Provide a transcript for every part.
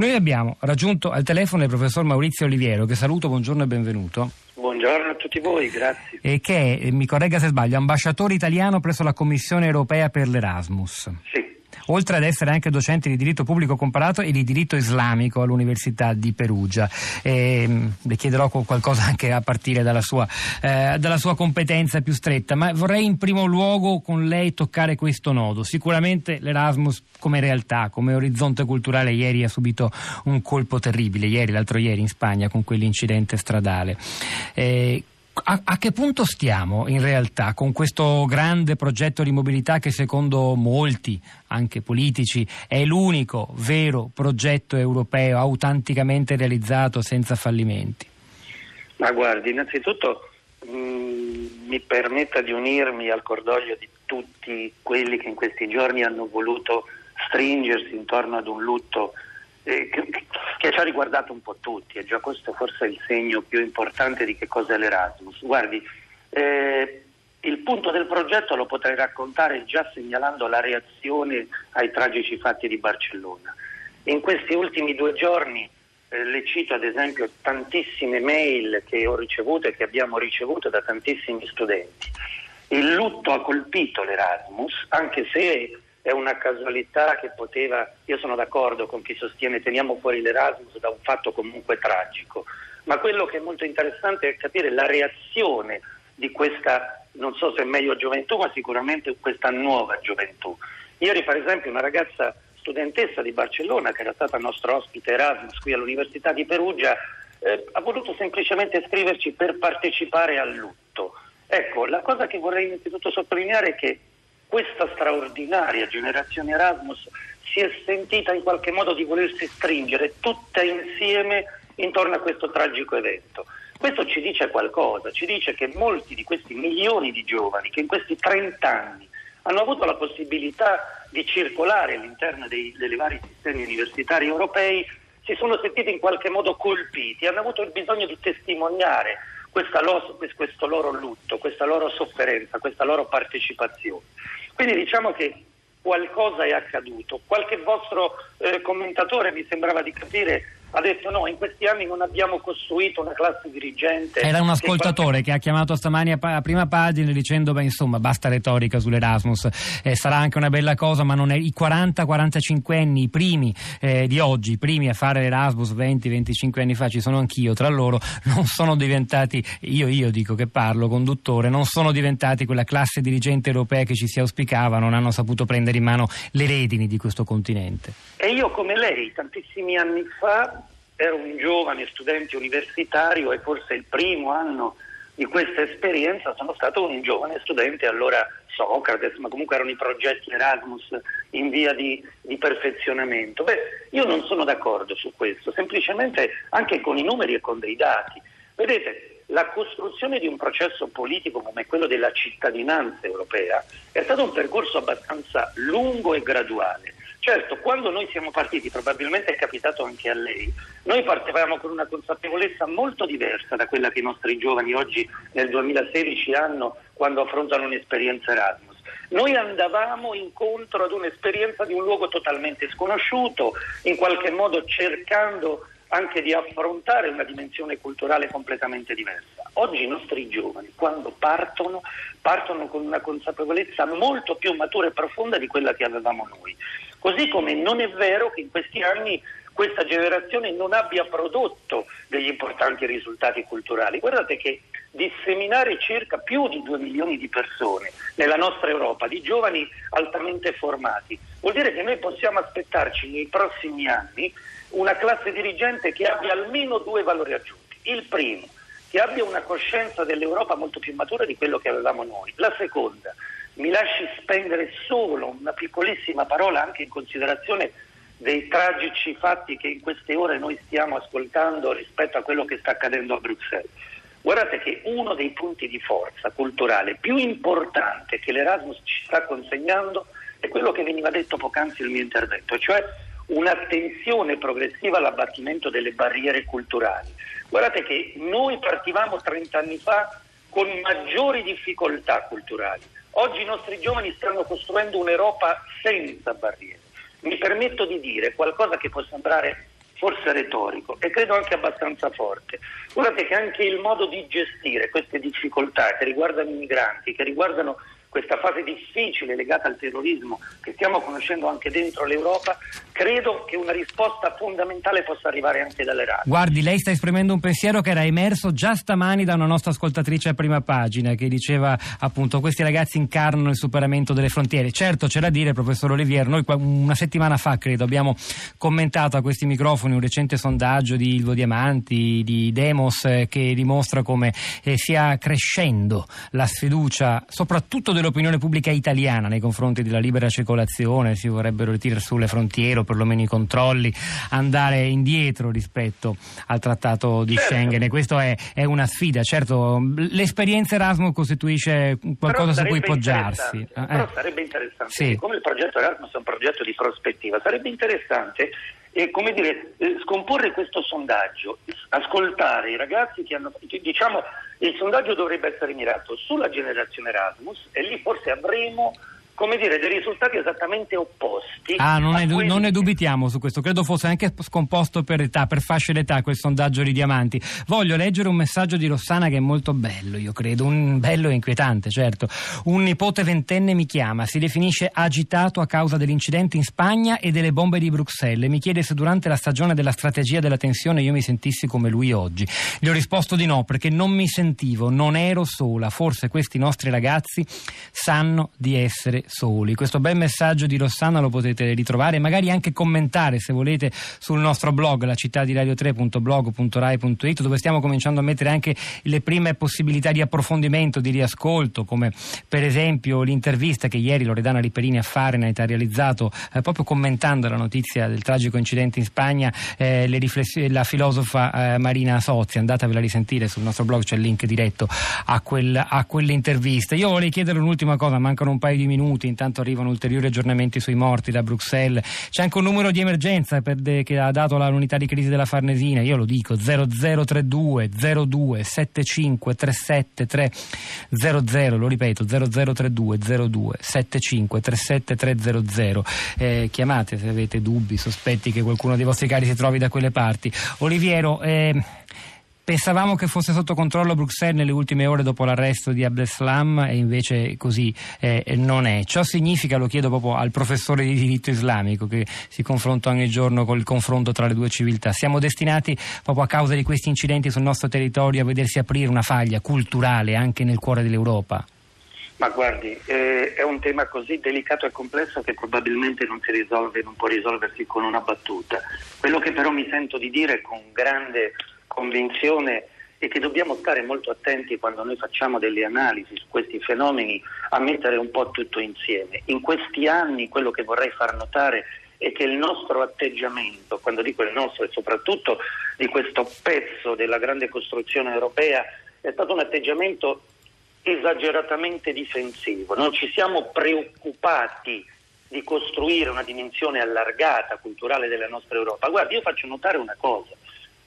Noi abbiamo raggiunto al telefono il professor Maurizio Oliviero, che saluto, buongiorno e benvenuto. Buongiorno a tutti voi, grazie. E che è, mi corregga se sbaglio, ambasciatore italiano presso la Commissione europea per l'Erasmus. Sì oltre ad essere anche docente di diritto pubblico comparato e di diritto islamico all'Università di Perugia. E, mm, le chiederò qualcosa anche a partire dalla sua, eh, dalla sua competenza più stretta, ma vorrei in primo luogo con lei toccare questo nodo. Sicuramente l'Erasmus come realtà, come orizzonte culturale, ieri ha subito un colpo terribile, ieri, l'altro ieri in Spagna con quell'incidente stradale. Eh, a, a, che punto stiamo in realtà con questo grande progetto di mobilità che secondo molti, anche politici, è l'unico vero progetto europeo autenticamente realizzato senza fallimenti? Ma guardi, innanzitutto mh, mm, mi permetta di unirmi al cordoglio di tutti quelli che in questi giorni hanno voluto stringersi intorno ad un lutto eh, che, che, ci ha riguardato un po' tutti, e già questo forse è il segno più importante di che cos'è l'Erasmus. Guardi, eh, il punto del progetto lo potrei raccontare già segnalando la reazione ai tragici fatti di Barcellona. In questi ultimi due giorni eh, le cito ad esempio tantissime mail che ho ricevuto e che abbiamo ricevuto da tantissimi studenti. Il lutto ha colpito l'Erasmus, anche se è una casualità che poteva, io sono d'accordo con chi sostiene teniamo fuori l'Erasmus da un fatto comunque tragico, ma quello che è molto interessante è capire la reazione di questa, non so se è meglio gioventù, ma sicuramente questa nuova gioventù. Ieri per esempio una ragazza studentessa di Barcellona che era stata nostra ospite Erasmus qui all'Università di Perugia eh, ha voluto semplicemente scriverci per partecipare al lutto. Ecco, la cosa che vorrei innanzitutto sottolineare è che questa straordinaria generazione Erasmus si è sentita in qualche modo di volersi stringere tutta insieme intorno a questo tragico evento. Questo ci dice qualcosa, ci dice che molti di questi milioni di giovani che in questi 30 anni hanno avuto la possibilità di circolare all'interno dei, dei vari sistemi universitari europei si sono sentiti in qualche modo colpiti, hanno avuto il bisogno di testimoniare loro, questo loro lutto, questa loro sofferenza, questa loro partecipazione. Quindi diciamo che qualcosa è accaduto. Qualche vostro eh, commentatore mi sembrava di capire ha detto no, in questi anni non abbiamo costruito una classe dirigente. Era un ascoltatore che, qualche... che ha chiamato stamani a, a, prima pagina dicendo beh insomma basta retorica sull'Erasmus, eh, sarà anche una bella cosa ma non è i 40-45 anni, i primi eh, di oggi, i primi a fare l'Erasmus 20-25 anni fa, ci sono anch'io tra loro, non sono diventati, io, io dico che parlo, conduttore, non sono diventati quella classe dirigente europea che ci si auspicava, non hanno saputo prendere in mano le redini di questo continente. E io come lei, tantissimi anni fa ero un giovane studente universitario e forse il primo anno di questa esperienza sono stato un giovane studente, allora Socrates, ma comunque erano i progetti Erasmus in via di, di, perfezionamento. Beh, io non sono d'accordo su questo, semplicemente anche con i numeri e con dei dati. Vedete, la costruzione di un processo politico come quello della cittadinanza europea è stato un percorso abbastanza lungo e graduale. Certo, quando noi siamo partiti, probabilmente è capitato anche a lei, noi partivamo con una consapevolezza molto diversa da quella che i nostri giovani oggi nel 2016 hanno quando affrontano un'esperienza Erasmus. Noi andavamo incontro ad un'esperienza di un luogo totalmente sconosciuto, in qualche modo cercando anche di affrontare una dimensione culturale completamente diversa. Oggi i nostri giovani, quando partono, partono con una consapevolezza molto più matura e profonda di quella che avevamo noi. Così come non è vero che in questi anni questa generazione non abbia prodotto degli importanti risultati culturali. Guardate che disseminare circa più di 2 milioni di persone nella nostra Europa, di giovani altamente formati, vuol dire che noi possiamo aspettarci nei prossimi anni una classe dirigente che abbia almeno due valori aggiunti. Il primo, che abbia una coscienza dell'Europa molto più matura di quello che avevamo noi. La seconda, mi lasci spendere solo una piccolissima parola anche in considerazione dei tragici fatti che in queste ore noi stiamo ascoltando rispetto a quello che sta accadendo a Bruxelles. Guardate che uno dei punti di forza culturale più importante che l'Erasmus ci sta consegnando è quello che veniva detto poc'anzi nel mio intervento, cioè un'attenzione progressiva all'abbattimento delle barriere culturali. Guardate che noi partivamo 30 anni fa con maggiori difficoltà culturali. Oggi i nostri giovani stanno costruendo un'Europa senza barriere. Mi permetto di dire qualcosa che può sembrare forse retorico e credo anche abbastanza forte. Guardate che anche il modo di gestire queste difficoltà che riguardano i migranti, che riguardano questa fase difficile legata al terrorismo che stiamo conoscendo anche dentro l'Europa, credo che una risposta fondamentale possa arrivare anche dalle radio. Guardi, lei sta esprimendo un pensiero che era emerso già stamani da una nostra ascoltatrice a prima pagina che diceva appunto questi ragazzi incarnano il superamento delle frontiere. Certo, c'è da dire, professor Olivier, noi una settimana fa credo abbiamo commentato a questi microfoni un recente sondaggio di Ilvo Diamanti, di Demos, eh, che dimostra come eh, stia crescendo la sfiducia soprattutto dell'opinione pubblica italiana nei confronti della libera circolazione, si vorrebbero ritirare sulle frontiere o perlomeno i controlli, andare indietro rispetto al trattato di certo. Schengen e questa è, è, una sfida. Certo, l'esperienza Erasmus costituisce qualcosa su cui poggiarsi. Eh. Però sarebbe interessante, sì. come il progetto Erasmus è un progetto di prospettiva, sarebbe interessante e come dire, eh, scomporre questo sondaggio, ascoltare i ragazzi che hanno, diciamo, il sondaggio dovrebbe essere mirato sulla generazione Erasmus e lì forse avremo come dire, dei risultati esattamente opposti. Ah, non, ne, quelli... non ne dubitiamo su questo, credo fosse anche scomposto per età, per fasce d'età quel sondaggio di diamanti. Voglio leggere un messaggio di Rossana che è molto bello, io credo, un bello e inquietante, certo. Un nipote ventenne mi chiama, si definisce agitato a causa dell'incidente in Spagna e delle bombe di Bruxelles. Mi chiede se durante la stagione della strategia della tensione io mi sentissi come lui oggi. Gli ho risposto di no, perché non mi sentivo, non ero sola. Forse questi nostri ragazzi sanno di essere soli. Questo bel messaggio di Rossana lo potete ritrovare e magari anche commentare se volete sul nostro blog, la città di radio3.blog.rai.it dove stiamo cominciando a mettere anche le prime possibilità di approfondimento, di riascolto, come per esempio l'intervista che ieri Loredana Riperini a Fahrenheit ha realizzato eh, proprio commentando la notizia del tragico incidente in Spagna, eh, la filosofa eh, Marina Sozzi, andatevela a risentire sul nostro blog, c'è il link diretto a, quel, a quell'intervista. Io vorrei chiedere un'ultima cosa, mancano un paio di minuti minuti, intanto arrivano ulteriori aggiornamenti sui morti da Bruxelles. C'è anche un numero di emergenza de, che ha dato l'unità di crisi della Farnesina, io lo dico, 0032 02 75 37 300, lo ripeto, 0032 02 75 37 300. Eh, chiamate se avete dubbi, sospetti che qualcuno dei vostri cari si trovi da quelle parti. Oliviero, eh, Pensavamo che fosse sotto controllo Bruxelles nelle ultime ore dopo l'arresto di Abdeslam e invece così eh, non è. Ciò significa, lo chiedo proprio al professore di diritto islamico che si confronta ogni giorno con il confronto tra le due civiltà, siamo destinati proprio a causa di questi incidenti sul nostro territorio a vedersi aprire una faglia culturale anche nel cuore dell'Europa? Ma guardi, eh, è un tema così delicato e complesso che probabilmente non si risolve, non può risolversi con una battuta. Quello che però mi sento di dire con grande convinzione è che dobbiamo stare molto attenti quando noi facciamo delle analisi su questi fenomeni a mettere un po' tutto insieme. In questi anni quello che vorrei far notare è che il nostro atteggiamento, quando dico il nostro e soprattutto di questo pezzo della grande costruzione europea, è stato un atteggiamento esageratamente difensivo. Non ci siamo preoccupati di costruire una dimensione allargata culturale della nostra Europa. Guardi, io faccio notare una cosa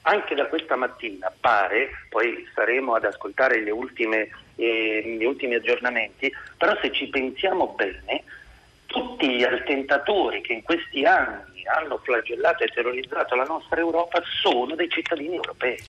anche da questa mattina pare, poi saremo ad ascoltare ultime, eh, gli ultimi aggiornamenti, però se ci pensiamo bene, tutti gli attentatori che in questi anni hanno flagellato e terrorizzato la nostra Europa sono dei cittadini europei.